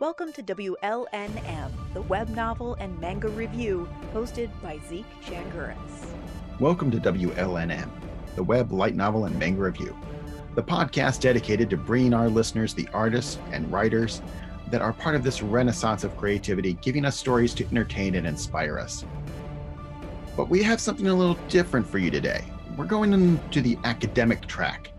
Welcome to WLNM, the web novel and manga review, hosted by Zeke Shanguris. Welcome to WLNM, the web light novel and manga review, the podcast dedicated to bringing our listeners the artists and writers that are part of this renaissance of creativity, giving us stories to entertain and inspire us. But we have something a little different for you today. We're going into the academic track.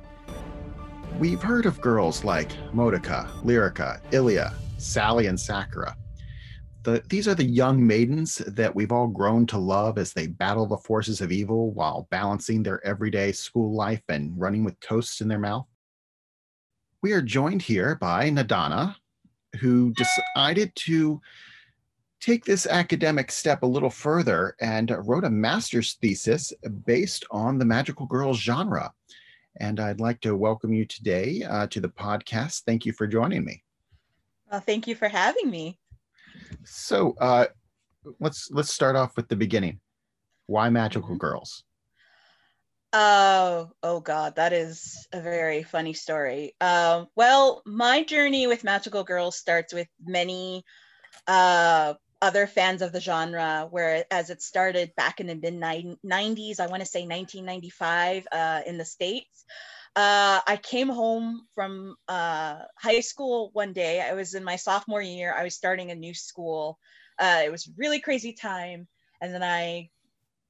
We've heard of girls like Madoka, Lyrica, Ilia, Sally, and Sakura. The, these are the young maidens that we've all grown to love as they battle the forces of evil while balancing their everyday school life and running with toasts in their mouth. We are joined here by Nadana, who decided to take this academic step a little further and wrote a master's thesis based on the magical girls genre. And I'd like to welcome you today uh, to the podcast. Thank you for joining me. Well, thank you for having me. So uh, let's let's start off with the beginning. Why magical mm-hmm. girls? Oh, oh God, that is a very funny story. Uh, well, my journey with magical girls starts with many uh, other fans of the genre, where as it started back in the mid 90s, I want to say 1995 uh, in the States. Uh, I came home from uh, high school one day. I was in my sophomore year. I was starting a new school. Uh, it was really crazy time. And then I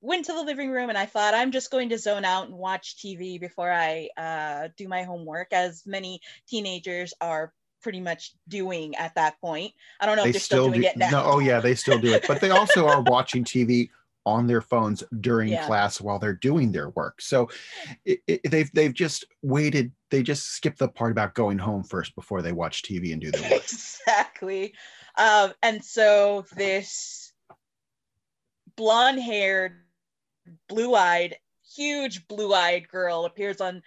went to the living room and I thought I'm just going to zone out and watch TV before I uh, do my homework, as many teenagers are pretty much doing at that point. I don't know they if they're still, still doing do, it now. No, oh yeah, they still do it, but they also are watching TV on their phones during yeah. class while they're doing their work. So it, it, they've they've just waited. They just skip the part about going home first before they watch TV and do their work. Exactly. Um, and so this blonde-haired, blue-eyed, huge blue-eyed girl appears on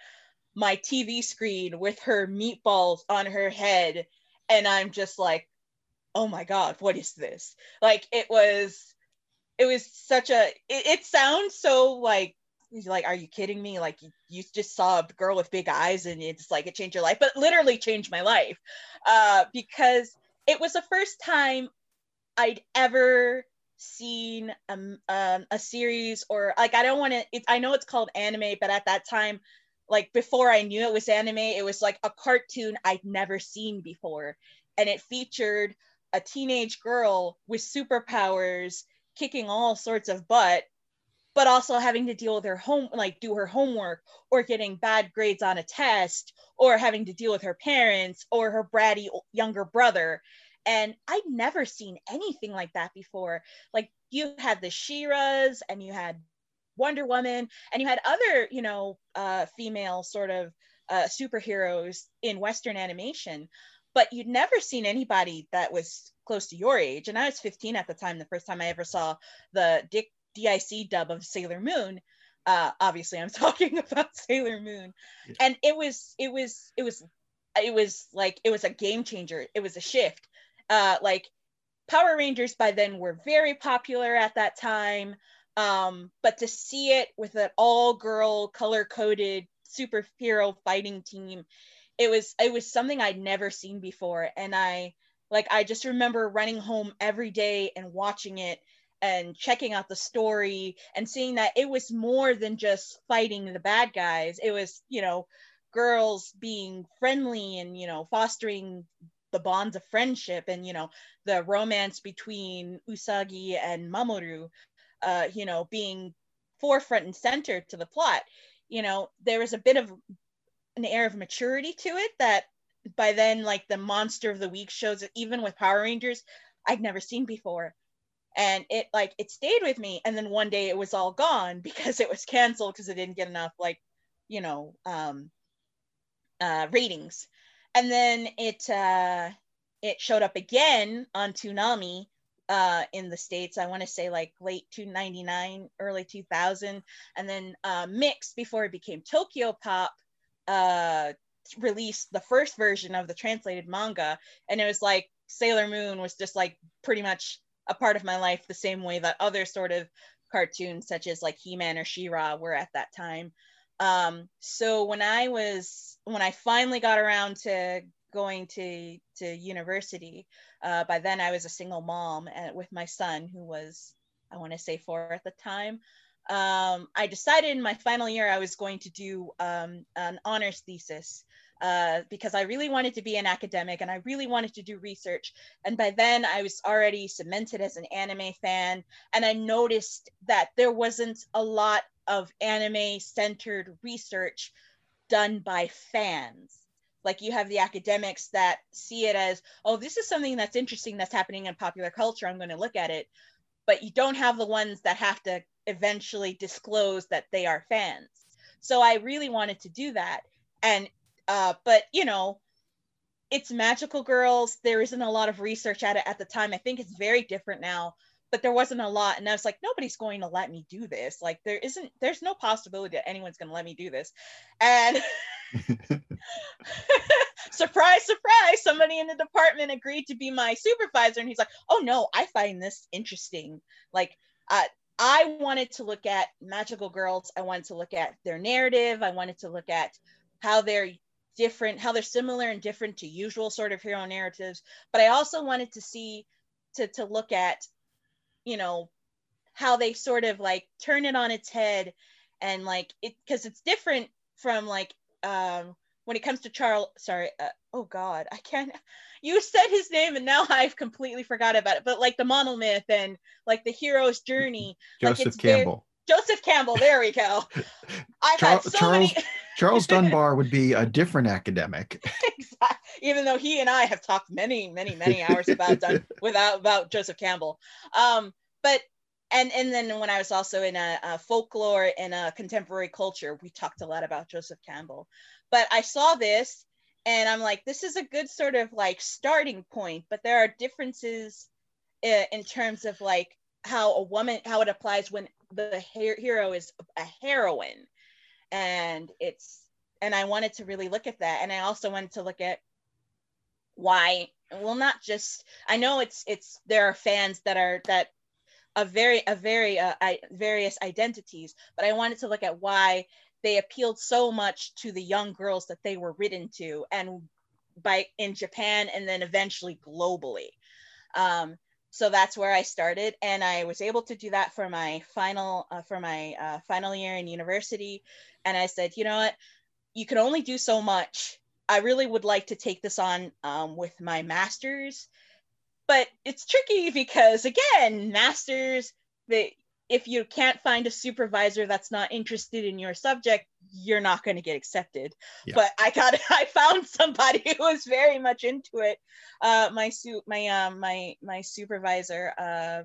my TV screen with her meatballs on her head, and I'm just like, oh my god, what is this? Like it was it was such a it, it sounds so like like are you kidding me? Like you, you, just saw a girl with big eyes and it's like it changed your life but literally changed my life uh, because it was the first time i'd ever seen um, um, a series or like i don't want to i know it's called anime but at that time like before i knew it was anime it was like a cartoon i'd never seen before and it featured a teenage girl with superpowers kicking all sorts of butt but also having to deal with her home like do her homework or getting bad grades on a test or having to deal with her parents or her bratty younger brother. And i'd never seen anything like that before. Like you had the She-Ras and you had wonder woman and you had other you know uh, female sort of uh, superheroes in western animation but you'd never seen anybody that was close to your age. And I was 15 at the time, the first time I ever saw the Dick DIC dub of Sailor Moon. Uh, obviously, I'm talking about Sailor Moon, yeah. and it was it was it was it was like it was a game changer. It was a shift. Uh, like Power Rangers by then were very popular at that time, um, but to see it with an all girl color coded superhero fighting team, it was it was something I'd never seen before, and I like I just remember running home every day and watching it and checking out the story and seeing that it was more than just fighting the bad guys. It was, you know, girls being friendly and, you know, fostering the bonds of friendship and, you know, the romance between Usagi and Mamoru, uh, you know, being forefront and center to the plot. You know, there was a bit of an air of maturity to it that by then like the monster of the week shows even with power rangers i'd never seen before. And it like it stayed with me. And then one day it was all gone because it was canceled because it didn't get enough like you know um uh ratings. And then it uh it showed up again on Toonami uh in the states i want to say like late 299 early 2000 and then uh Mixx before it became tokyopop uh released the first version of the translated manga and it was like Sailor Moon was just like pretty much a part of my life the same way that other sort of cartoons such as like He-Man or She-Ra were at that time. Um, so when I was when I finally got around to going to to university. Uh, by then, I was a single mom and with my son, who was I want to say four at the time. Um, I decided in my final year I was going to do um, an honors thesis uh, because I really wanted to be an academic and I really wanted to do research. And by then, I was already cemented as an anime fan. And I noticed that there wasn't a lot of anime centered research done by fans. Like you have the academics that see it as, oh, this is something that's interesting that's happening in popular culture. I'm going to look at it. But you don't have the ones that have to eventually disclose that they are fans. So I really wanted to do that. And uh, but you know, it's magical girls. There isn't a lot of research at it at the time. I think it's very different now, but there wasn't a lot. And I was like, nobody's going to let me do this. Like there isn't, there's no possibility that anyone's going to let me do this. And surprise, surprise, somebody in the department agreed to be my supervisor. And he's like, oh no, I find this interesting. Like, uh, I wanted to look at magical girls. I wanted to look at their narrative. I wanted to look at how they're different, how they're similar and different to usual sort of hero narratives. But I also wanted to see, to, to look at, you know, how they sort of like turn it on its head and like it, because it's different from like, um, when it comes to Charles, sorry, uh, oh God, I can't. You said his name and now I've completely forgot about it. But like the monomyth and like the hero's journey, Joseph like Campbell. Very, Joseph Campbell. There we go. I've Char- had so Charles, many. Charles Dunbar would be a different academic. exactly. Even though he and I have talked many, many, many hours about Dun- without about Joseph Campbell. Um, but and and then when I was also in a, a folklore and a contemporary culture, we talked a lot about Joseph Campbell. But I saw this and I'm like, this is a good sort of like starting point. But there are differences in, in terms of like how a woman how it applies when the hero is a heroine and it's and i wanted to really look at that and i also wanted to look at why well not just i know it's it's there are fans that are that a very a very uh, I, various identities but i wanted to look at why they appealed so much to the young girls that they were written to and by in japan and then eventually globally um, so that's where I started, and I was able to do that for my final uh, for my uh, final year in university. And I said, you know what, you can only do so much. I really would like to take this on um, with my masters, but it's tricky because again, masters they if you can't find a supervisor that's not interested in your subject, you're not going to get accepted. Yeah. But I got I found somebody who was very much into it. Uh, my suit my um my my supervisor uh,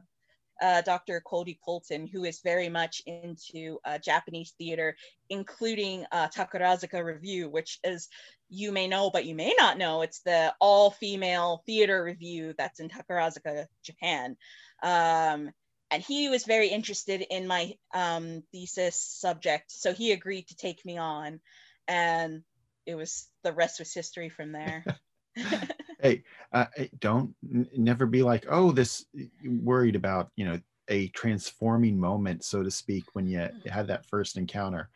uh, Dr. Cody Colton, who is very much into uh, Japanese theater, including uh, Takarazuka Revue, which is you may know, but you may not know, it's the all-female theater revue that's in Takarazuka, Japan. Um, and he was very interested in my um, thesis subject, so he agreed to take me on, and it was the rest was history from there. hey, uh, don't n- never be like, oh, this worried about you know a transforming moment, so to speak, when you mm-hmm. had that first encounter.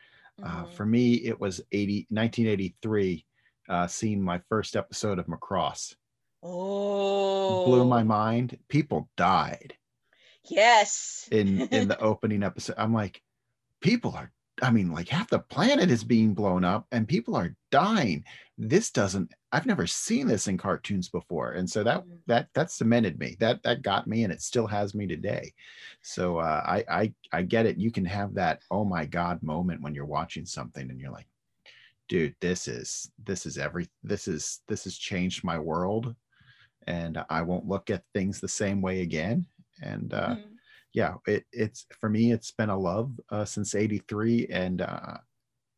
Uh, mm-hmm. Uh, for me, it was 80, 1983, uh, seeing my first episode of Macross. Oh, blew my mind. People died Yes. in in the opening episode, I'm like, people are. I mean, like half the planet is being blown up, and people are dying. This doesn't. I've never seen this in cartoons before, and so that mm-hmm. that that cemented me. That that got me, and it still has me today. So uh, I I I get it. You can have that oh my god moment when you're watching something, and you're like, dude, this is this is every this is this has changed my world and I won't look at things the same way again and uh, mm-hmm. Yeah it, it's for me it's been a love uh, since 83 and uh,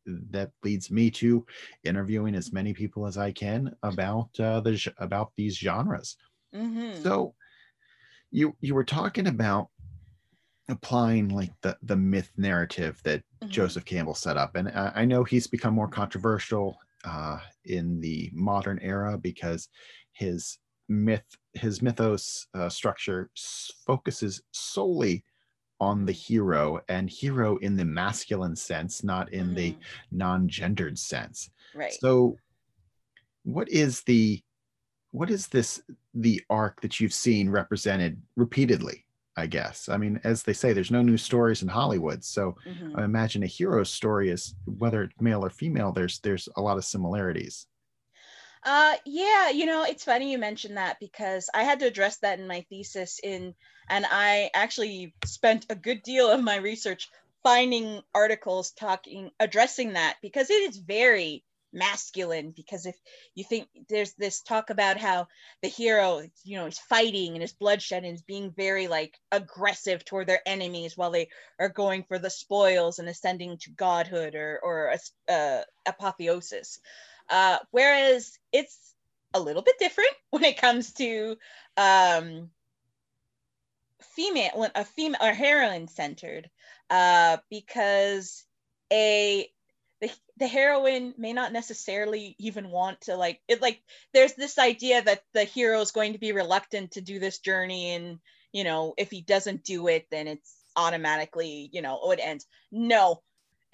that leads me to interviewing as many people as i can about uh, the about these genres mm-hmm. so you you were talking about applying like the the myth narrative that mm-hmm. joseph campbell set up and I, I know he's become more controversial uh, in the modern era because his myth his mythos uh, structure focuses solely on the hero and hero in the masculine sense not in mm-hmm. the non-gendered sense. Right. So what is the what is this the arc that you've seen represented repeatedly i guess? I mean as they say there's no new stories in hollywood. So Mhm. i imagine a hero's story is whether it's male or female there's there's a lot of similarities Uh, yeah, you know, it's funny you mentioned that because I had to address that in my thesis in, and I actually spent a good deal of my research finding articles talking, addressing that because it is very masculine. Because if you think there's this talk about how the hero, you know, is fighting and is bloodshed and is being very like aggressive toward their enemies while they are going for the spoils and ascending to godhood or or uh, apotheosis. Uh, whereas it's a little bit different when it comes to um, female, when a female or heroine centered, uh, because a the, the heroine may not necessarily even want to like it like there's this idea that the hero is going to be reluctant to do this journey and you know if he doesn't do it then it's automatically you know it ends no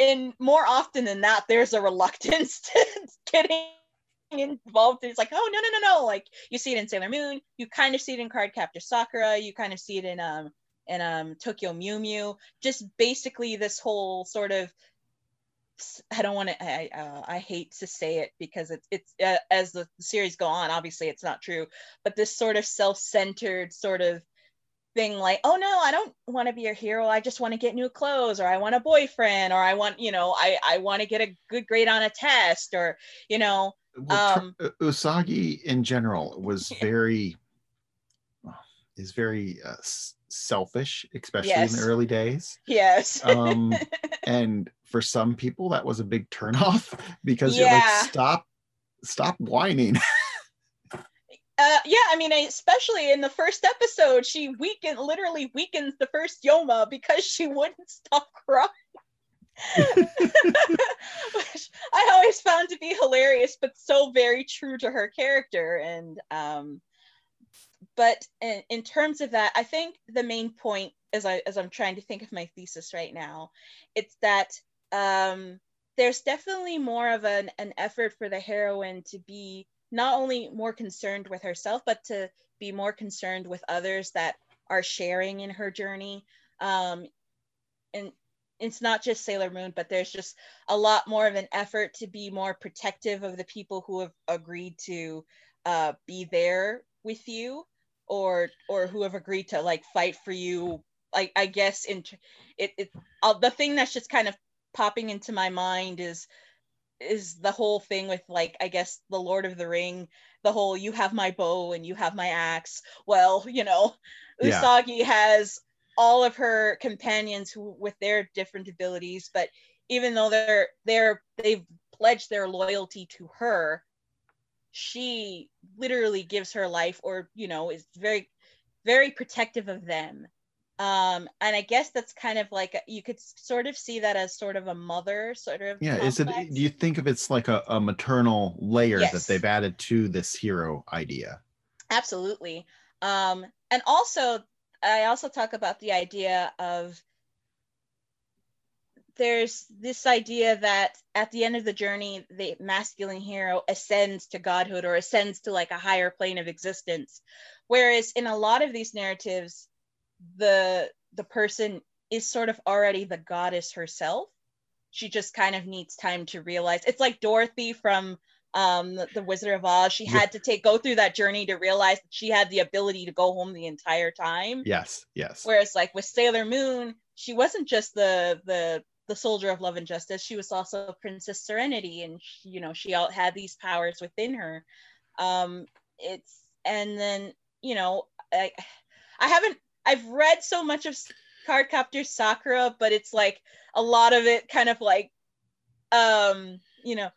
and more often than not there's a reluctance to getting involved it's like oh no no no no like you see it in sailor moon you kind of see it in cardcaptor sakura you kind of see it in um in um tokyo mew mew just basically this whole sort of I don't want to. I uh, I hate to say it because it's it's uh, as the series go on. Obviously, it's not true, but this sort of self-centered sort of thing, like, oh no, I don't want to be a hero. I just want to get new clothes, or I want a boyfriend, or I want, you know, I I want to get a good grade on a test, or you know, well, Um, usagi in general was very is very uh, selfish especially in the early days. Yes, um and for some people that was a big turnoff because you're like stop stop whining uh, yeah. I mean, especially in the first episode, she weakened, literally weakens the first Yoma because she wouldn't stop crying. which I always found to be hilarious, but so very true to her character. And um, but in, in terms of that, I think the main point, as I as I'm trying to think of my thesis right now, it's that um, there's definitely more of an an effort for the heroine to be not only more concerned with herself, but to be more concerned with others that are sharing in her journey. Um, and it's not just Sailor Moon, but there's just a lot more of an effort to be more protective of the people who have agreed to uh, be there with you, or or who have agreed to like fight for you. Like I guess in it it uh, the thing that's just kind of popping into my mind is is the whole thing with like I guess the Lord of the Ring, the whole you have my bow and you have my axe. Well, you know, Yeah. Usagi has all of her companions who with their different abilities, but even though they're they're they've pledged their loyalty to her, she literally gives her life or you know is very very protective of them um and i guess that's kind of like a- you could sort of see that as sort of a mother sort of yeah is it do you think of it's like a, a maternal layer that they've added to this hero idea? Absolutely. Um and also i also talk about the idea of there's this idea that at the end of the journey the masculine hero ascends to godhood or ascends to like a higher plane of existence. Whereas in a lot of these narratives the the person is sort of already the goddess herself. She just kind of needs time to realize it's like dorothy from um the, wizard of oz. She had to take go through that journey to realize that she had the ability to go home the entire time. Yes yes. Whereas like with sailor moon she wasn't just the the the soldier of love and justice. She was also princess serenity and she, you know she all had these powers within her. Um it's and then you know i i haven't i've read so much of cardcaptor sakura but it's like a lot of it kind of like um you know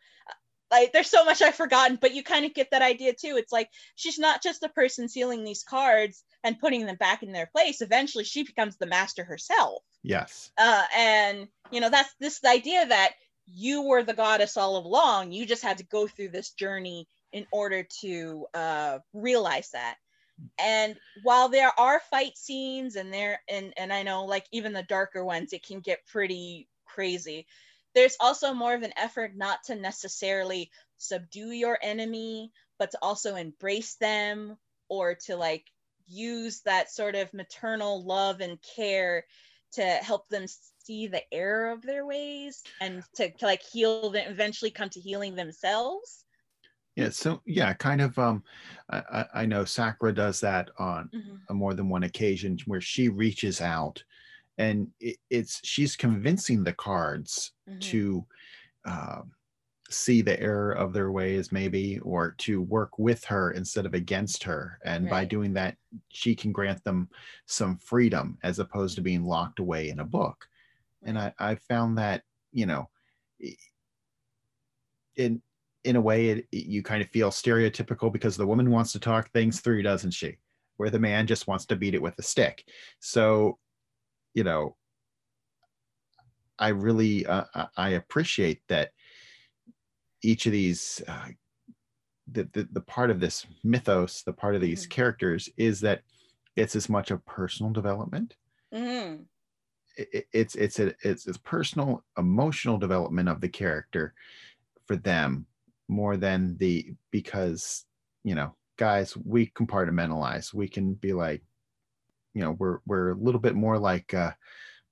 like there's so much I've forgotten, but you kind of get that idea too. It's like she's not just a person sealing these cards and putting them back in their place. Eventually, she becomes the master herself. yes Uh, and you know that's this idea that you were the goddess all along. You just had to go through this journey in order to uh, realize that. And while there are fight scenes and there and and I know like even the darker ones, it can get pretty crazy there's also more of an effort not to necessarily subdue your enemy but to also embrace them or to like use that sort of maternal love and care to help them see the error of their ways and to, to like heal them eventually come to healing themselves yeah so yeah kind of um i, I know sakura does that on mm-hmm. more than one occasion where she reaches out and it, it's she's convincing the cards Mhm. to uh, see the error of their ways maybe or to work with her instead of against her and by doing that she can grant them some freedom as opposed to being locked away in a book and I, I found that you know i- in a way it, it- you kind of feel stereotypical because the woman wants to talk things through doesn't she where the man just wants to beat it with a stick so you know i really uh, I- appreciate that each of these uh, the, the the part of this mythos the part of these Mhm. characters is that it's as much a personal development Mhm. it- it, it's it's a it's a personal emotional development of the character for them more than the because you know guys we compartmentalize. We can be like you know we're we're a little bit more like uh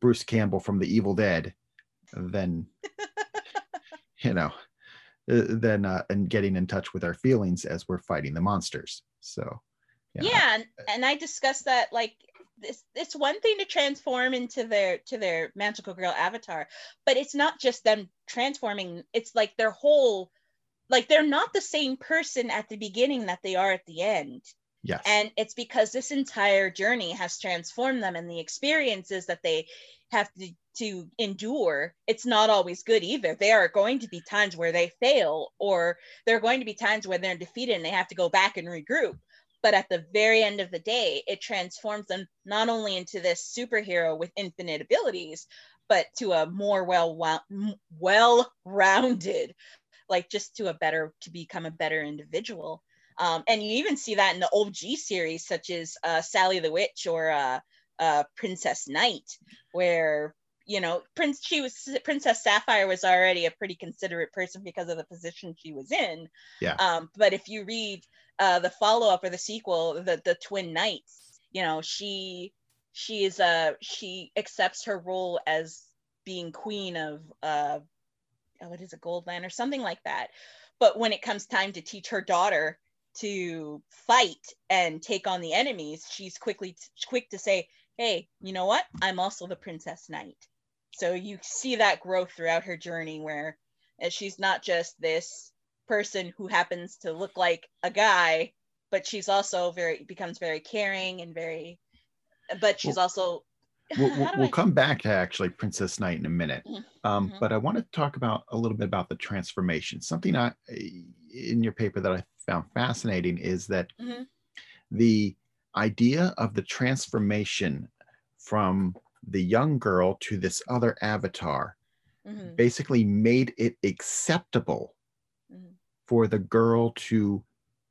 bruce campbell from the evil dead than you know uh, than uh, and getting in touch with our feelings as we're fighting the monsters. So yeah, and, and i discussed that like this it's one thing to transform into their to their magical girl avatar but it's not just them transforming. It's like their whole like they're not the same person at the beginning that they are at the end. Yes. And it's because this entire journey has transformed them and the experiences that they have to, to endure it's not always good either. There are going to be times where they fail or there are going to be times when they're defeated and they have to go back and regroup. But at the very end of the day it transforms them not only into this superhero with infinite abilities but to a more well well rounded like just to a better to become a better individual um, and you even see that in the OG series, such as uh, Sally the Witch or uh, uh, Princess Knight, where you know Prince she was Princess Sapphire was already a pretty considerate person because of the position she was in. Yeah. Um, but if you read uh, the follow up or the sequel, the the Twin Knights, you know she she is uh she accepts her role as being queen of uh what is it Goldland or something like that. But when it comes time to teach her daughter to fight and take on the enemies, she's quickly quick to say, "Hey, you know what? I'm also the Princess Knight." So you see that growth throughout her journey, where uh, she's not just this person who happens to look like a guy, but she's also very becomes very caring and very. But she's also. We'll, we'll, come back to actually Princess Knight in a minute. Mhm. Um, Mhm. But I want to talk about a little bit about the transformation. Something I, in your paper that I found fascinating is that Mhm. the idea of the transformation from the young girl to this other avatar Mhm, basically made it acceptable mhm, for the girl to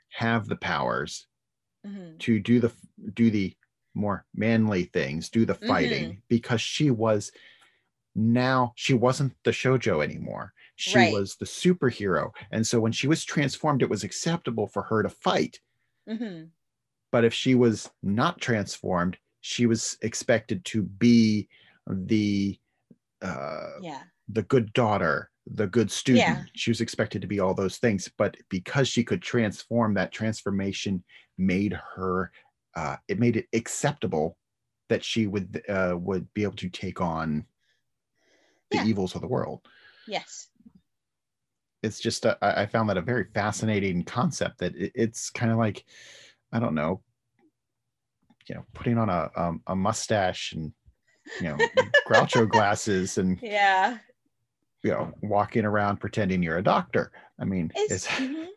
have the powers mhm. to do the do the more manly things, do the fighting, because she was now she wasn't the shojo anymore. She Right. was the superhero. And so when she was transformed, it was acceptable for her to fight. Mhm. But if she was not transformed, she was expected to be the uh Yeah. the good daughter, the good student. Yeah. She was expected to be all those things, but because she could transform, that transformation made her. Uh, it made it acceptable that she would uh, would be able to take on the Yeah. evils of the world. Yes. It's just uh, I found that a very fascinating concept. That it, it's kind of like I don't know, you know, putting on a um, a mustache and you know Groucho glasses and Yeah. you know walking around pretending you're a doctor. I mean, it's it's mhm.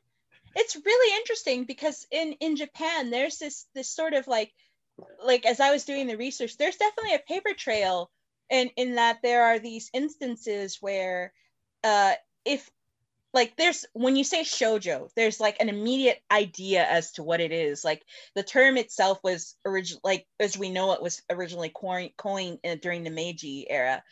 It's really interesting because in in Japan there's this this sort of like like as I was doing the research there's definitely a paper trail in in that there are these instances where uh if like there's when you say shojo there's like an immediate idea as to what it is. Like the term itself was original like as we know it was originally coined, coined uh, during the Meiji era.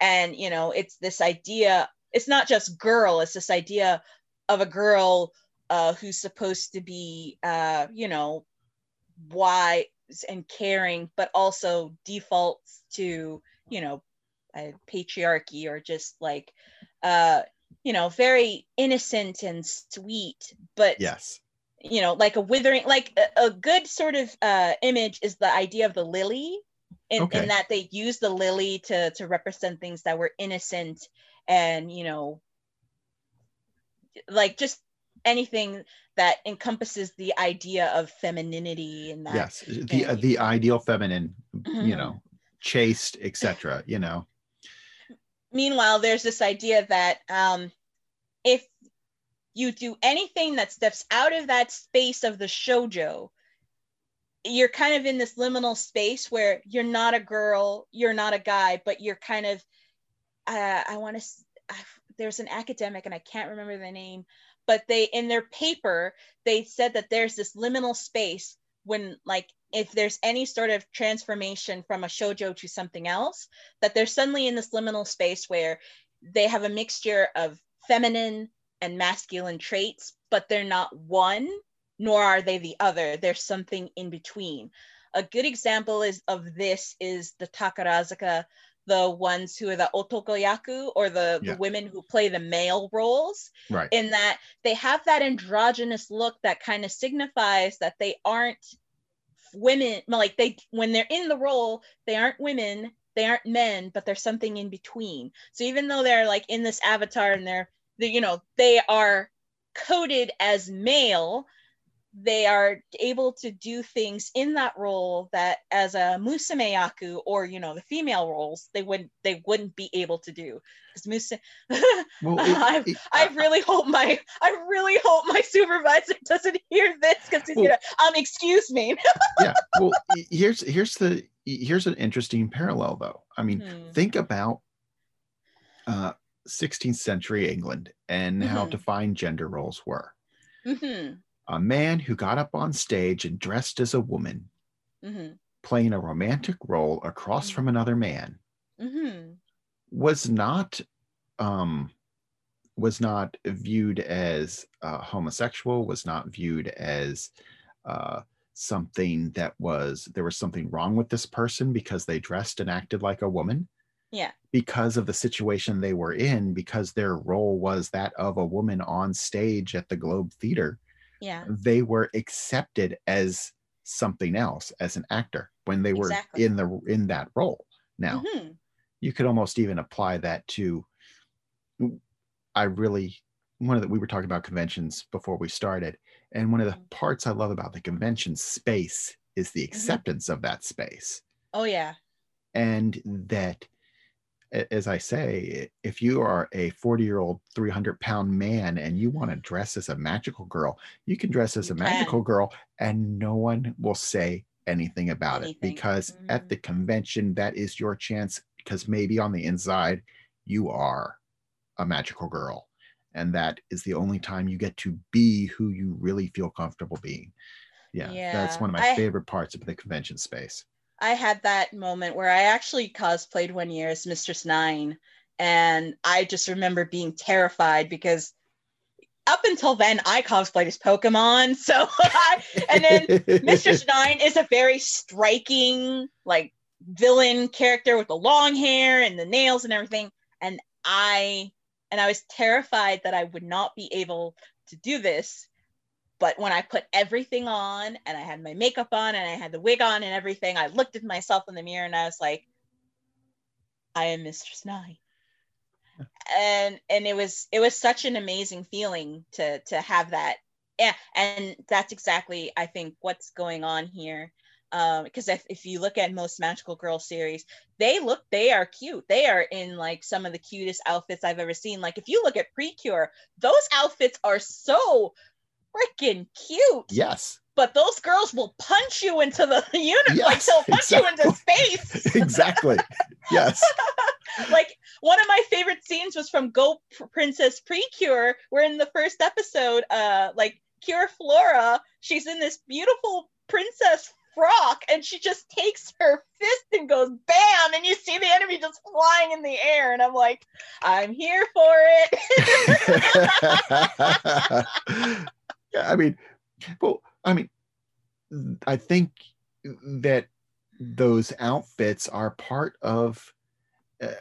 And you know it's this idea it's not just girl it's this idea of a girl uh, who's supposed to be, uh, you know, wise and caring, but also defaults to, you know, patriarchy or just like, uh, you know, very innocent and sweet, but yes, you know, like a withering, like a, a good sort of uh, image is the idea of the lily. In, Okay. in that they use the lily to to represent things that were innocent and you know like just anything that encompasses the idea of femininity and that yes, the thing. the ideal feminine, you Mhm. know, chaste, etc. You know, meanwhile there's this idea that um if you do anything that steps out of that space of the shojo you're kind of in this liminal space where you're not a girl you're not a guy but you're kind of uh, i want to there's an academic and i can't remember the name but they in their paper they said that there's this liminal space when like if there's any sort of transformation from a shojo to something else that they're suddenly in this liminal space where they have a mixture of feminine and masculine traits but they're not one nor are they the other. There's something in between. A good example is of this is the takarazuka the ones who are the otokoyaku or the, Yeah. the women who play the male roles right? in that they have that androgynous look that kind of signifies that they aren't women like they when they're in the role they aren't women they aren't men but there's something in between so even though they're like in this avatar and they're they, you know they are coded as male they are able to do things in that role that as a musumeyaku or you know the female roles they wouldn't they wouldn't be able to do because musa Well, I- it- I really hope my I really hope my supervisor doesn't hear this because he's Well- gonna um excuse me. yeah. Well, here's here's the here's an interesting parallel though. I mean, Hmm. think about uh 16th century England and how Mhm. defined gender roles were. Mhm, A man who got up on stage and dressed as a woman, mhm, playing a romantic role across Mhm. from another man, mhm. was not um was not viewed as uh, homosexual was not viewed as uh something that was there was something wrong with this person because they dressed and acted like a woman Yeah. because of the situation they were in because their role was that of a woman on stage at the globe theater Yeah. they were accepted as something else as an actor when they were Exactly. in the in that role now Mhm, you could almost even apply that to i really one of the we were talking about conventions before we started and one of the Mhm. parts i love about the convention space is the acceptance of that space Oh yeah. and that as i say if you are a 40 year old 300 pound man and you want to dress as a magical girl you can dress as a magical girl and no one will say anything about it because at Mhm. the convention that is your chance because maybe on the inside you are a magical girl and that is the only time you get to be who you really feel comfortable being. Yeah, that's one of my I- favorite parts of the convention space I had that moment where I actually cosplayed one year as Mistress Nine, and I just remember being terrified because up until then I cosplayed as Pokemon. So I, and then Mistress Nine is a very striking, like villain character with the long hair and the nails and everything. And I and I was terrified that I would not be able to do this. But when I put everything on and I had my makeup on and I had the wig on and everything, I looked at myself in the mirror and I was like, I am Mistress Nine. And and it was it was such an amazing feeling to to have that. Yeah and that's exactly i think what's going on here. Um because if, if you look at most magical girl series they look they are cute. They are in like some of the cutest outfits i've ever seen. Like if you look at precure those outfits are so freaking cute. Yes. But those girls will punch you into the unit like they'll punch you into space. Exactly. Yes. Like one of my favorite scenes was from Go Princess Precure, where in the first episode, uh, like Cure Flora, she's in this beautiful princess frock, and she just takes her fist and goes bam, and you see the enemy just flying in the air, and I'm like, I'm here for it. Yeah, I mean, well, I mean, I think that those outfits are part of. Uh,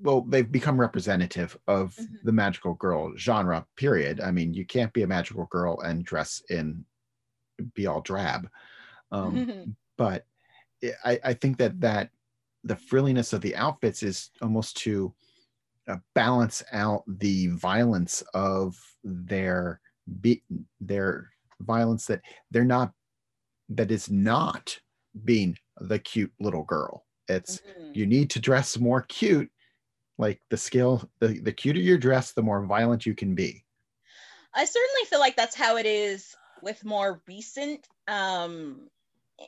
well, they've become representative of Mhm. the magical girl genre. Period. I mean, you can't be a magical girl and dress in be all drab. Um, but I, I think that that the frilliness of the outfits is almost to uh, balance out the violence of their be, their violence that they're not that is not being the cute little girl. It's Mhm. you need to dress more cute. Like the scale, the, the cuter your dress, the more violent you can be. I certainly feel like that's how it is with more recent um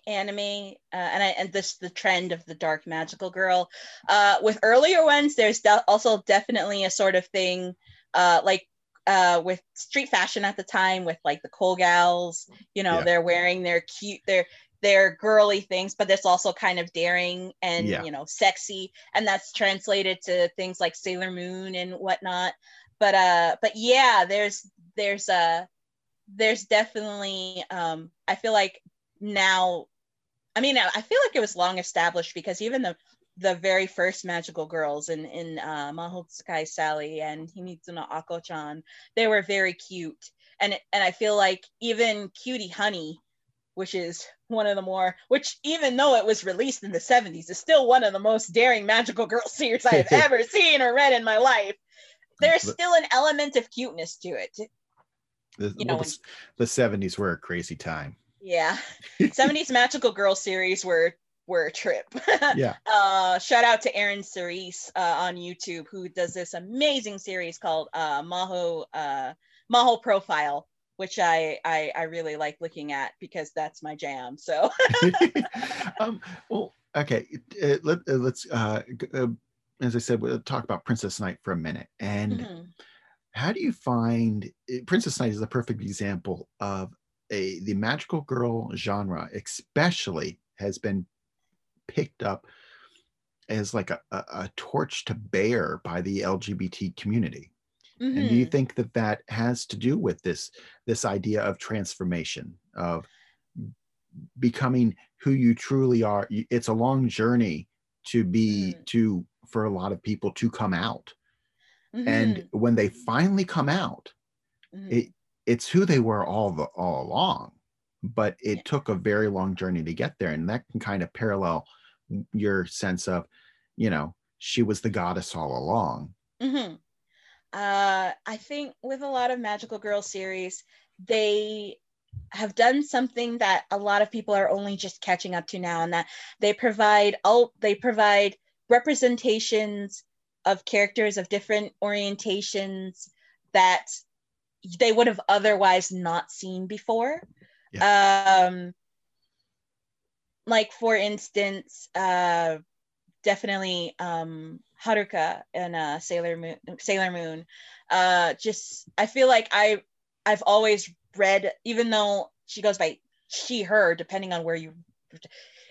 anime uh, and I and this the trend of the dark magical girl. Uh with earlier ones there's de- also definitely a sort of thing uh like uh with street fashion at the time with like the cool gals, you know, Yeah. they're wearing their cute their their girly things, but it's also kind of daring and Yeah. you know sexy, and that's translated to things like Sailor Moon and whatnot. But uh, but yeah, there's there's a there's definitely um i feel like now i mean i I feel like it was long established because even the the very first magical girls in in uh mahotsukai sally and himitsu no ako-chan they were very cute and and i feel like even cutie honey which is one of the more which even though it was released in the 70s is still one of the most daring magical girl series i've ever seen or read in my life there's still an element of cuteness to it The, You know, well, the, the 70s were a crazy time. Yeah. 70s magical girl series were were a trip. Yeah. uh shout out to Erin Cerise uh, on YouTube who does this amazing series called uh Maho uh Maho Profile which I, I I really like looking at because that's my jam. So um, well, okay. Uh, let, uh, let's, uh, uh, as I said, we'll talk about Princess Knight for a minute. And Mhm. how do you find eh, Princess Knight is a perfect example of a the magical girl genre, especially has been picked up as like a, a, torch to bear by the LGBT community. And do you Mhm. think that that has to do with this this idea of transformation of becoming who you truly are? It's a long journey to be Mm. to for a lot of people to come out. Mhm. And when they finally come out, Mhm. it it's who they were all the all along. But it Yeah. took a very long journey to get there. And that can kind of parallel your sense of, you know, she was the goddess all along. hmm Uh, I think with a lot of magical girl series, they have done something that a lot of people are only just catching up to now, and that they provide all they provide representations of characters of different orientations that they would have otherwise not seen before. Um, like for instance, uh, definitely um Haruka and uh Sailor Moon Sailor Moon. Uh just I feel like I I've always read even though she goes by she her depending on where you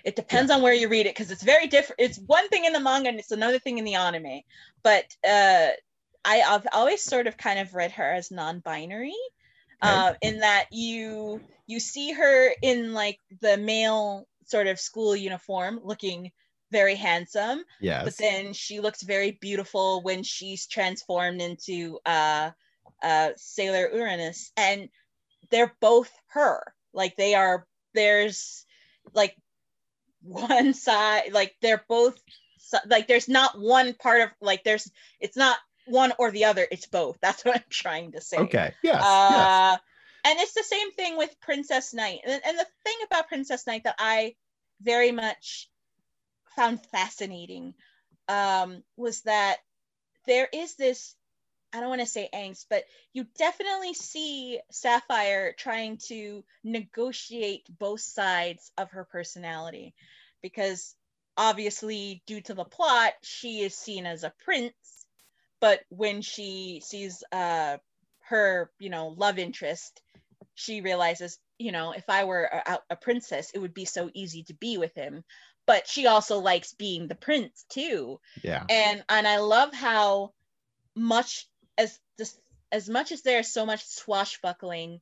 it depends on where you read it because it's very different it's one thing in the manga and it's another thing in the anime. But uh I, I've always sort of kind of read her as non-binary uh, in that you you see her in like the male sort of school uniform looking very handsome Yes. but then she looks very beautiful when she's transformed into uh uh sailor uranus and they're both her like they are there's like one side like they're both like there's not one part of like there's it's not one or the other it's both that's what i'm trying to say okay. Yes. yes. And it's the same thing with Princess Knight. And, and the thing about Princess Knight that I very much found fascinating um, was that there is this I don't want to say angst, but you definitely see Sapphire trying to negotiate both sides of her personality because obviously, due to the plot, she is seen as a prince. But when she sees uh, her, you know, love interest, she realizes, you know, if I were a, a princess, it would be so easy to be with him. But she also likes being the prince too Yeah. and and I love how much as this as much as there's so much swashbuckling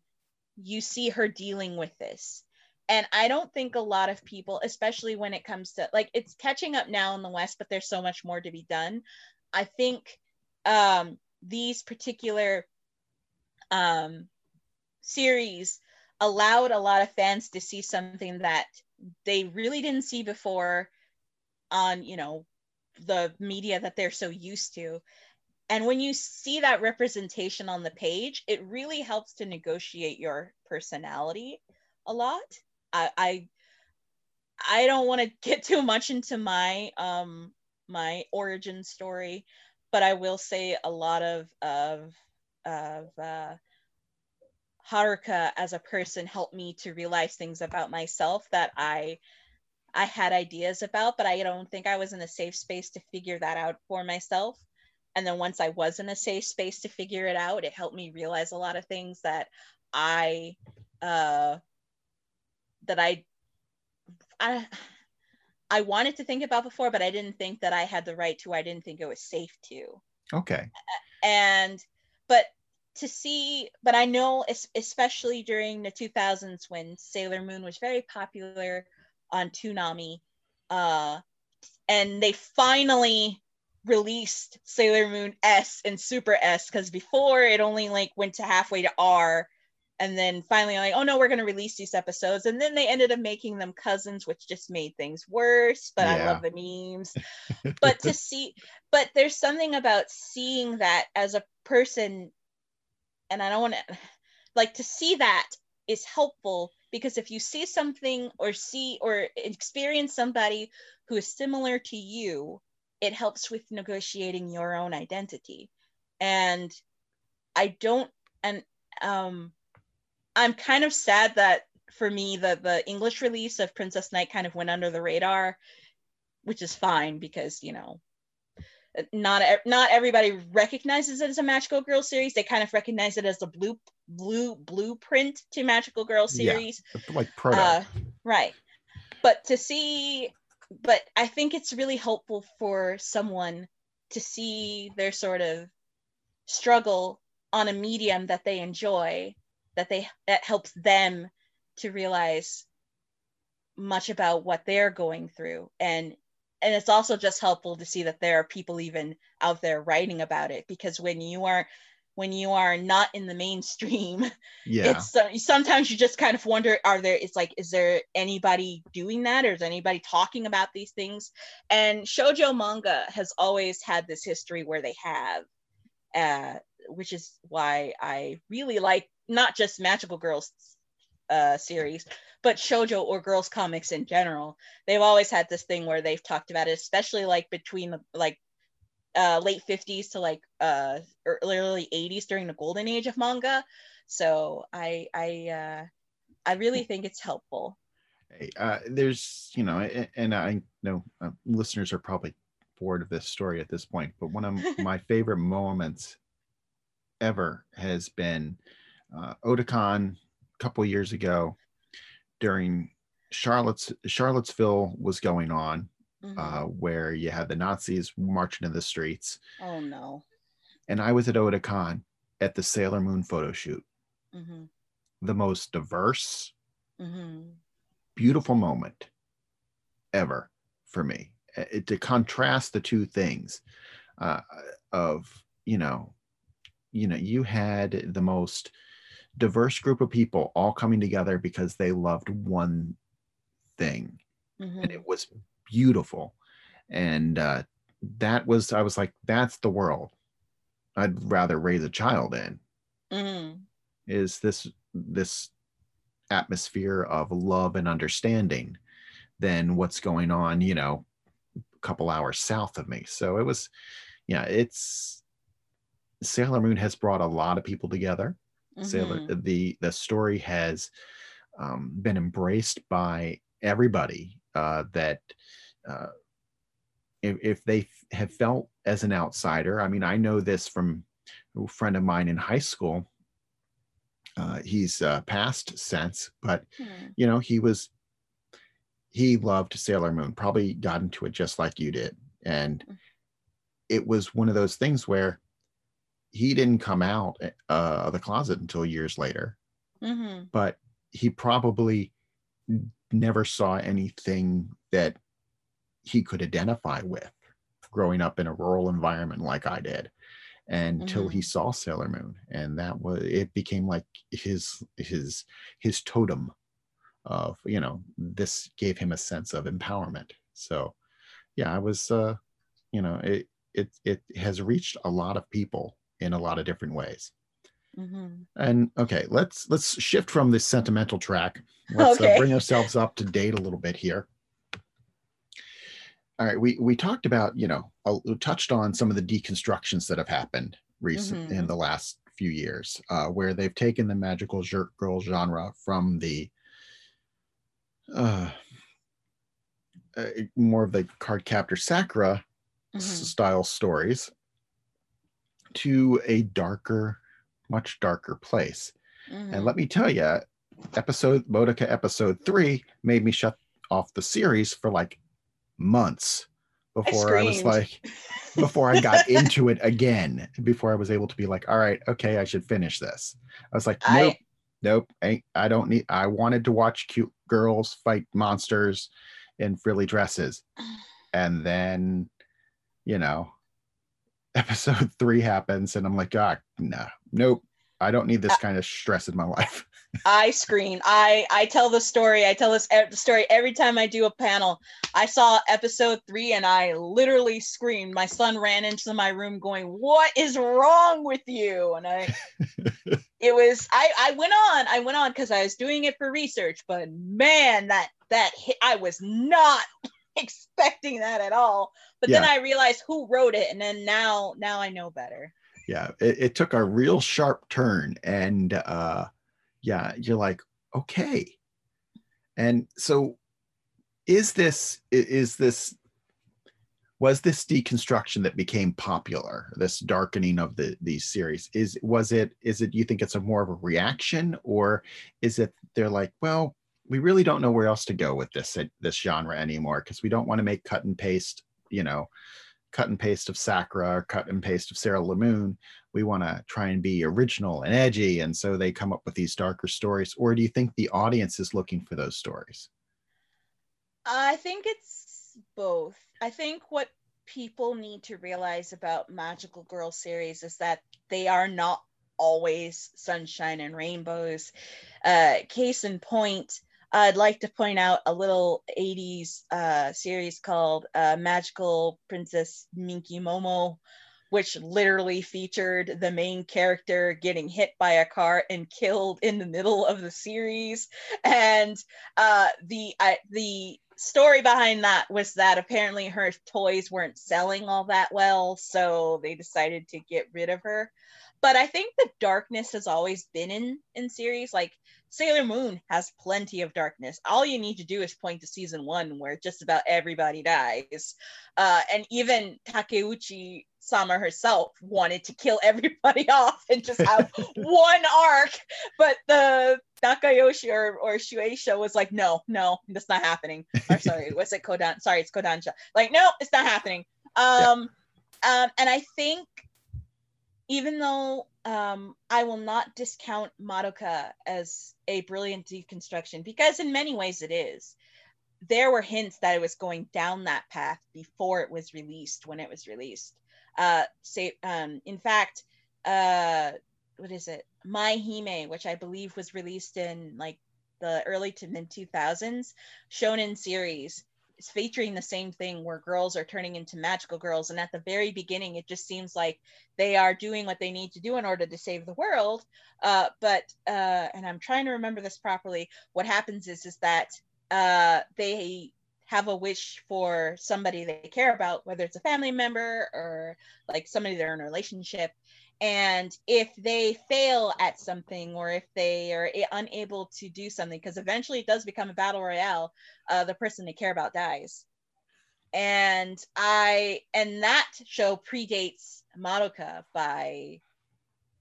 you see her dealing with this and i don't think a lot of people especially when it comes to like it's catching up now in the west but there's so much more to be done i think um these particular um series allowed a lot of fans to see something that they really didn't see before on you know the media that they're so used to. And when you see that representation on the page it really helps to negotiate your personality a lot. I i, I don't want to get too much into my um my origin story but i will say a lot of of of uh Haruka as a person helped me to realize things about myself that I I had ideas about, but I don't think I was in a safe space to figure that out for myself. And then once I was in a safe space to figure it out, it helped me realize a lot of things that I uh that I I I wanted to think about before, but I didn't think that I had the right to. I didn't think it was safe to. Okay. And but to see, but I know especially during the 2000s when Sailor Moon was very popular on Toonami, uh, and they finally released Sailor Moon S and Super S because before it only like went to halfway to R, and then finally like oh no we're going to release these episodes and then they ended up making them cousins which just made things worse but yeah. i love the memes but to see but there's something about seeing that as a person and I don't want to like to see that is helpful because if you see something or see or experience somebody who is similar to you, it helps with negotiating your own identity. And I don't and um I'm kind of sad that for me the the English release of Princess Knight kind of went under the radar, which is fine because, you know, not not everybody recognizes it as a magical girl series. They kind of recognize it as the blue blue blueprint to magical girl series. Yeah, like proto. Uh, right. But to see but i think it's really helpful for someone to see their sort of struggle on a medium that they enjoy that they that helps them to realize much about what they're going through. And and it's also just helpful to see that there are people even out there writing about it because when you are when you are not in the mainstream yeah. it's uh, sometimes you just kind of wonder are there it's like is there anybody doing that? Or is anybody talking about these things? And shojo manga has always had this history where they have uh, which is why i really like not just magical girls uh, series but shojo or girls comics in general they've always had this thing where they've talked about it especially like between the like uh, late 50s to like uh early 80s during the golden age of manga. So i i uh i really think it's helpful. Uh, there's you know and i know uh, listeners are probably bored of this story at this point but one of my favorite moments ever has been uh, otakon couple years ago during Charlotte's Charlottesville was going on, mm-hmm. uh, where you had the Nazis marching in the streets. Oh no! And I was at Otakon at the Sailor Moon photo shoot. Mm-hmm. The most diverse, mm-hmm. beautiful moment ever for me. It, to contrast the two things uh, of you know, you know, you had the most diverse group of people all coming together because they loved one thing mm-hmm. and it was beautiful and uh, that was i was like that's the world i'd rather raise a child in mm-hmm. is this this atmosphere of love and understanding than what's going on you know a couple hours south of me so it was yeah it's sailor moon has brought a lot of people together mm-hmm. Sailor, the the story has um, been embraced by everybody uh, that uh, if, if they have felt as an outsider i mean i know this from a friend of mine in high school uh, he's uh, passed since but mm. you know he was he loved sailor moon probably got into it just like you did and mm. it was one of those things where he didn't come out uh, of the closet until years later. Mm-hmm. but he probably never saw anything that he could identify with growing up in a rural environment like I did until he saw Sailor Moon and that was it became like his his his totem of you know this gave him a sense of empowerment so yeah I was uh you know it it it has reached a lot of people in a lot of different ways Mm-hmm. and okay, let's let's shift from this sentimental track. Let's Okay. uh, bring ourselves up to date a little bit here. All right, we we talked about you know uh, touched on some of the deconstructions that have happened recent in Mhm. the last few years, uh, where they've taken the magical girl genre from the uh, uh, more of the cardcaptor Sakura Mhm. style stories to a darker, much darker place. Mhm. And let me tell you, episode Madoka episode three made me shut off the series for like months before I, was like, before I got into it again, before I was able to be like, all right, okay, I should finish this. I was like, I- nope, nope, ain't, I don't need, I wanted to watch cute girls fight monsters in frilly dresses. And then, you know, episode three happens and I'm like, ah, no, nope. I don't need this Uh, kind of stress in my life. I scream. I I tell the story. I tell this e- story every time I do a panel. I saw episode three and I literally screamed. My son ran into my room going, "What is wrong with you?" And I, it was. I I went on. I went on because I was doing it for research. But man, that that hit. I was not expecting that at all. But then I realized who wrote it, and then now now I know better. yeah it, it took a real sharp turn and uh yeah you're like okay and so is this is this was this deconstruction that became popular this darkening of the these series is was it is it you think it's a more of a reaction or is it they're like well we really don't know where else to go with this this genre anymore because we don't want to make cut and paste you know cut and paste of Sakura or cut and paste of Sailor Moon. We want to try and be original and edgy. And so they come up with these darker stories. Or do you think the audience is looking for those stories? I think it's both. I think what people need to realize about Magical Girl series is that they are not always sunshine and rainbows. Uh, case in point, I'd like to point out a little 80s uh, series called uh, Magical Princess Minky Momo, which literally featured the main character getting hit by a car and killed in the middle of the series. And uh, the the story behind that was that apparently her toys weren't selling all that well, so they decided to get rid of her. But I think the darkness has always been in in series like Sailor Moon has plenty of darkness. All you need to do is point to season one, where just about everybody dies. Uh, and even Takeuchi Sama herself wanted to kill everybody off and just have one arc. But the Nakayoshi or, or Shueisha was like, no, no, that's not happening. Or sorry, what's it Kodan? Sorry, it's Kodansha. Like, no, it's not happening. Um, um, and I think even though um, I will not discount Madoka as a brilliant deconstruction, because in many ways it is, there were hints that it was going down that path before it was released when it was released. Uh, say, um, in fact, uh, what is it? My Hime, which I believe was released in like the early to mid 2000s, shonen series is featuring the same thing where girls are turning into magical girls. And at the very beginning, it just seems like they are doing what they need to do in order to save the world. Uh, but, uh, and I'm trying to remember this properly, what happens is, is that uh, they have a wish for somebody they care about, whether it's a family member or like somebody they're in a relationship. And if they fail at something or if they are unable to do something, because eventually it does become a battle royale, uh, the person they care about dies. And I, and that show predates Madoka by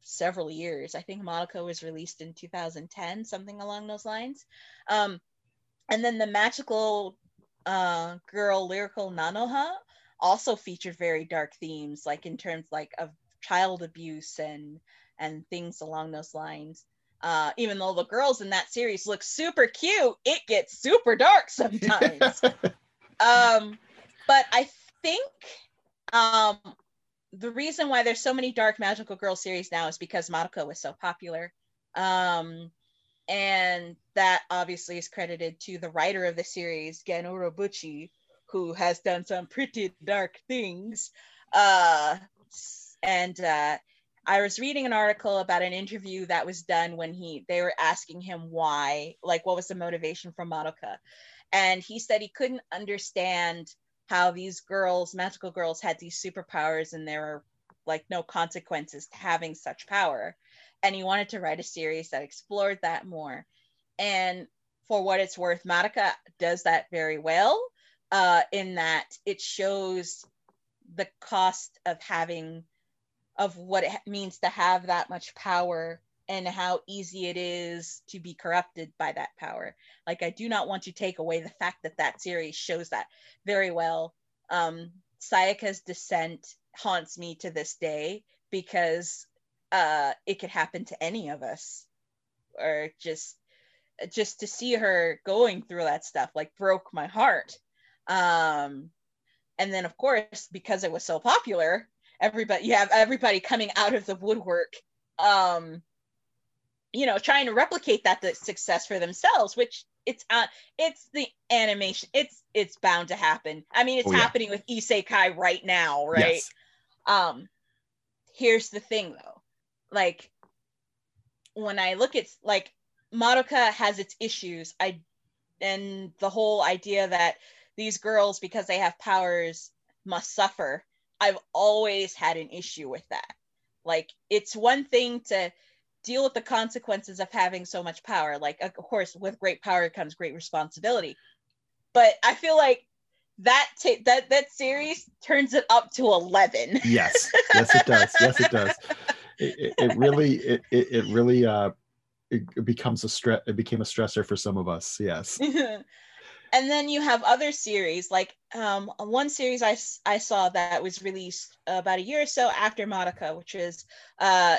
several years. I think Madoka was released in 2010, something along those lines. Um, and then the magical uh, girl lyrical Nanoha also featured very dark themes, like in terms like of child abuse and and things along those lines. uh, even though the girls in that series look super cute, it gets super dark sometimes. um, but I think um, the reason why there's so many dark magical girl series now is because Madoka was so popular. Um, and that obviously is credited to the writer of the series, Gen Urobuchi, who has done some pretty dark things. Uh, and uh, I was reading an article about an interview that was done when he they were asking him why, like what was the motivation for Madoka, and he said he couldn't understand how these girls, magical girls, had these superpowers and there were like no consequences to having such power, and he wanted to write a series that explored that more. And for what it's worth, Madoka does that very well, uh, in that it shows the cost of having of what it means to have that much power and how easy it is to be corrupted by that power. Like, I do not want to take away the fact that that series shows that very well. Um, Sayaka's descent haunts me to this day because uh, it could happen to any of us, or just just to see her going through that stuff like broke my heart. Um, and then of course because it was so popular, everybody you have everybody coming out of the woodwork um you know trying to replicate that the success for themselves which it's uh it's the animation it's it's bound to happen i mean it's oh, yeah. happening with isekai right now right yes. um here's the thing though like when i look at like madoka has its issues i and the whole idea that these girls because they have powers must suffer I've always had an issue with that. Like, it's one thing to deal with the consequences of having so much power. Like, of course, with great power comes great responsibility. But I feel like that that that series turns it up to 11 yes yes it does yes it does it, it, really it, it really uh it, becomes a stress it became a stressor for some of us yes and then you have other series like um, one series I, I saw that was released about a year or so after Madoka, which is uh,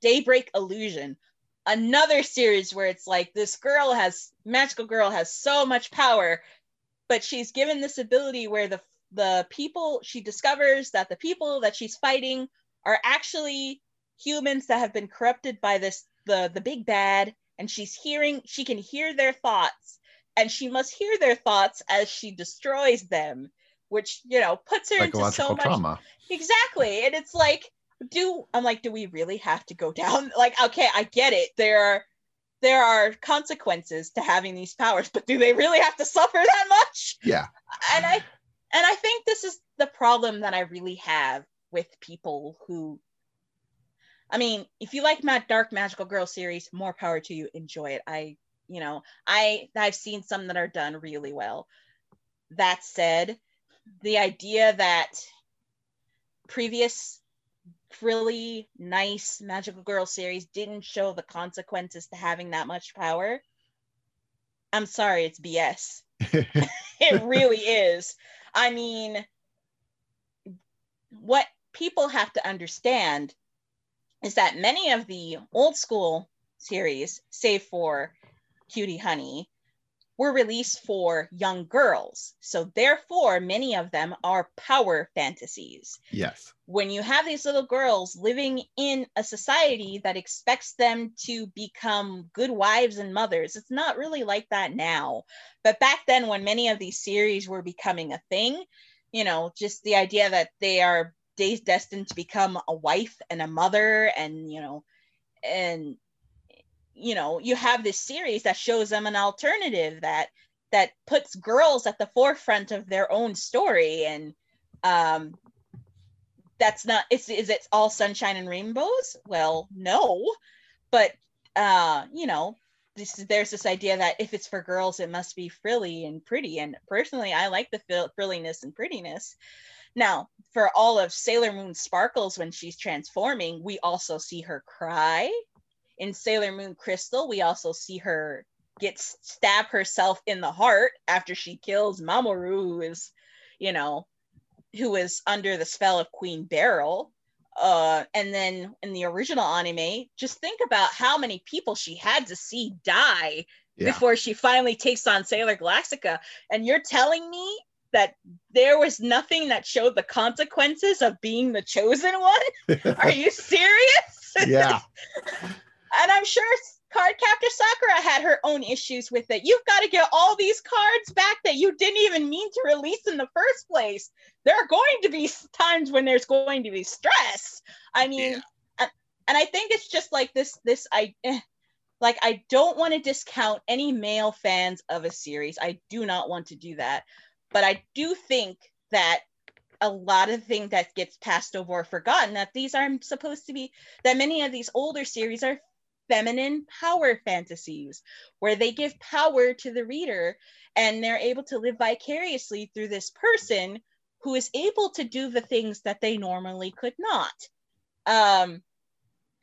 Daybreak Illusion. Another series where it's like this girl has magical girl has so much power, but she's given this ability where the the people she discovers that the people that she's fighting are actually humans that have been corrupted by this the the big bad, and she's hearing she can hear their thoughts and she must hear their thoughts as she destroys them, which you know puts her into so much trauma. Exactly, and it's like, do I'm like, do we really have to go down? Like, okay, I get it. There are there are consequences to having these powers, but do they really have to suffer that much? Yeah. And I and I think this is the problem that I really have with people who I mean, if you like Mad Dark Magical Girl series, more power to you. Enjoy it. I you know i i've seen some that are done really well that said the idea that previous really nice magical girl series didn't show the consequences to having that much power i'm sorry it's bs it really is i mean what people have to understand is that many of the old school series save for Cutie Honey were released for young girls. So therefore, many of them are power fantasies. Yes. When you have these little girls living in a society that expects them to become good wives and mothers, it's not really like that now. But back then, when many of these series were becoming a thing, you know, just the idea that they are days destined to become a wife and a mother and, you know, and you know you have this series that shows them an alternative that that puts girls at the forefront of their own story. And um that's not It's is it all sunshine and rainbows? Well no but uh you know this there's this idea that if it's for girls it must be frilly and pretty. And personally i like the frilliness and prettiness now for all of sailor moon sparkles when she's transforming we also see her cry in Sailor Moon Crystal, we also see her get stab herself in the heart after she kills Mamoru, who is, you know, who is under the spell of Queen Beryl. uh, and then in the original anime, just think about how many people she had to see die yeah. before she finally takes on Sailor Galactica. And you're telling me that there was nothing that showed the consequences of being the chosen one? Are you serious? yeah. and I'm sure Cardcaptor Sakura had her own issues with it. You've got to get all these cards back that you didn't even mean to release in the first place. There are going to be times when there's going to be stress. I mean, yeah. and, and, I think it's just like this. This I eh, like. I don't want to discount any male fans of a series. I do not want to do that, but I do think that a lot of things that gets passed over or forgotten that these are supposed to be that many of these older series are feminine power fantasies where they give power to the reader and they're able to live vicariously through this person who is able to do the things that they normally could not. Um,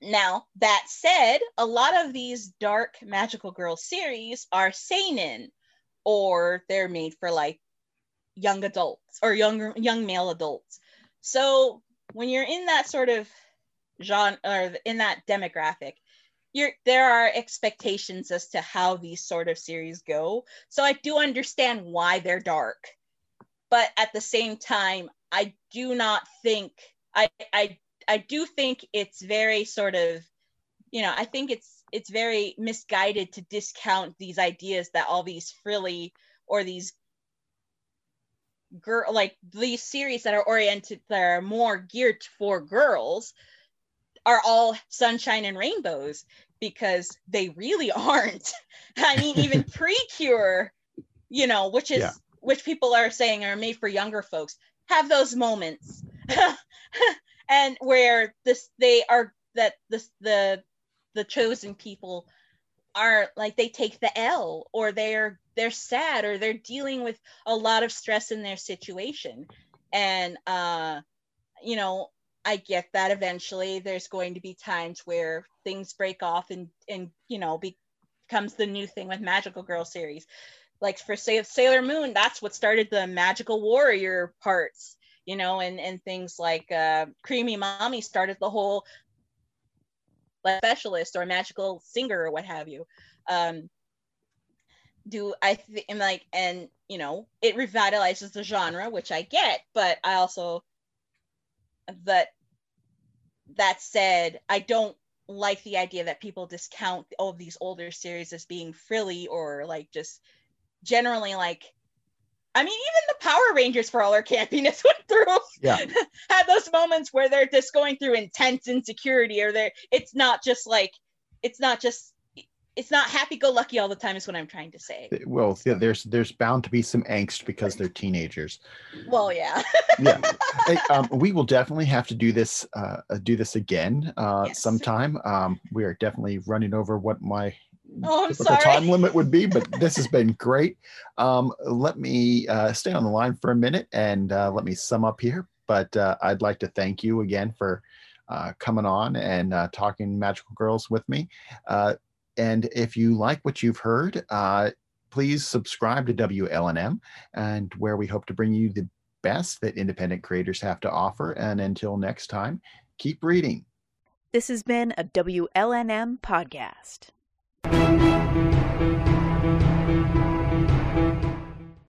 now, that said, a lot of these dark magical girl series are seinen or they're made for like young adults or younger young male adults. So when you're in that sort of genre or in that demographic, you're there are expectations as to how these sort of series go. So I do understand why they're dark. But at the same time, I do not think I I I do think it's very sort of you know, I think it's it's very misguided to discount these ideas that all these frilly or these girl like these series that are oriented that are more geared for girls are all sunshine and rainbows because they really aren't. I mean, even Precure, you know, which is yeah. which people are saying are made for younger folks, have those moments, and where this they are that this the the chosen people are like they take the L or they're they're sad or they're dealing with a lot of stress in their situation and uh you know I get that eventually there's going to be times where things break off and and you know be, becomes the new thing with Magical Girl series. Like for say Sailor Moon, that's what started the magical warrior parts, you know, and and things like uh, Creamy Mami started the whole like specialist or magical singer or what have you. Um, do I think like and you know it revitalizes the genre, which I get, but I also that that said, I don't like the idea that people discount all of these older series as being frilly or like just generally like I mean, even the Power Rangers, for all our campiness, went through yeah. had those moments where they're just going through intense insecurity, or they're it's not just like it's not just it's not happy-go-lucky all the time is what i'm trying to say. Well yeah, there's there's bound to be some angst because they're teenagers. Well yeah. Yeah. Hey, um, we will definitely have to do this uh, uh do this again uh, yes. sometime. Um, we are definitely running over what my oh, typical time limit would be but this has been great. Um, let me uh, stay on the line for a minute and uh, let me sum up here but uh, i'd like to thank you again for coming on and talking magical girls with me and if you like what you've heard, uh, please subscribe to WLNM, and where we hope to bring you the best that independent creators have to offer. And until next time, keep reading. This has been a WLNM podcast.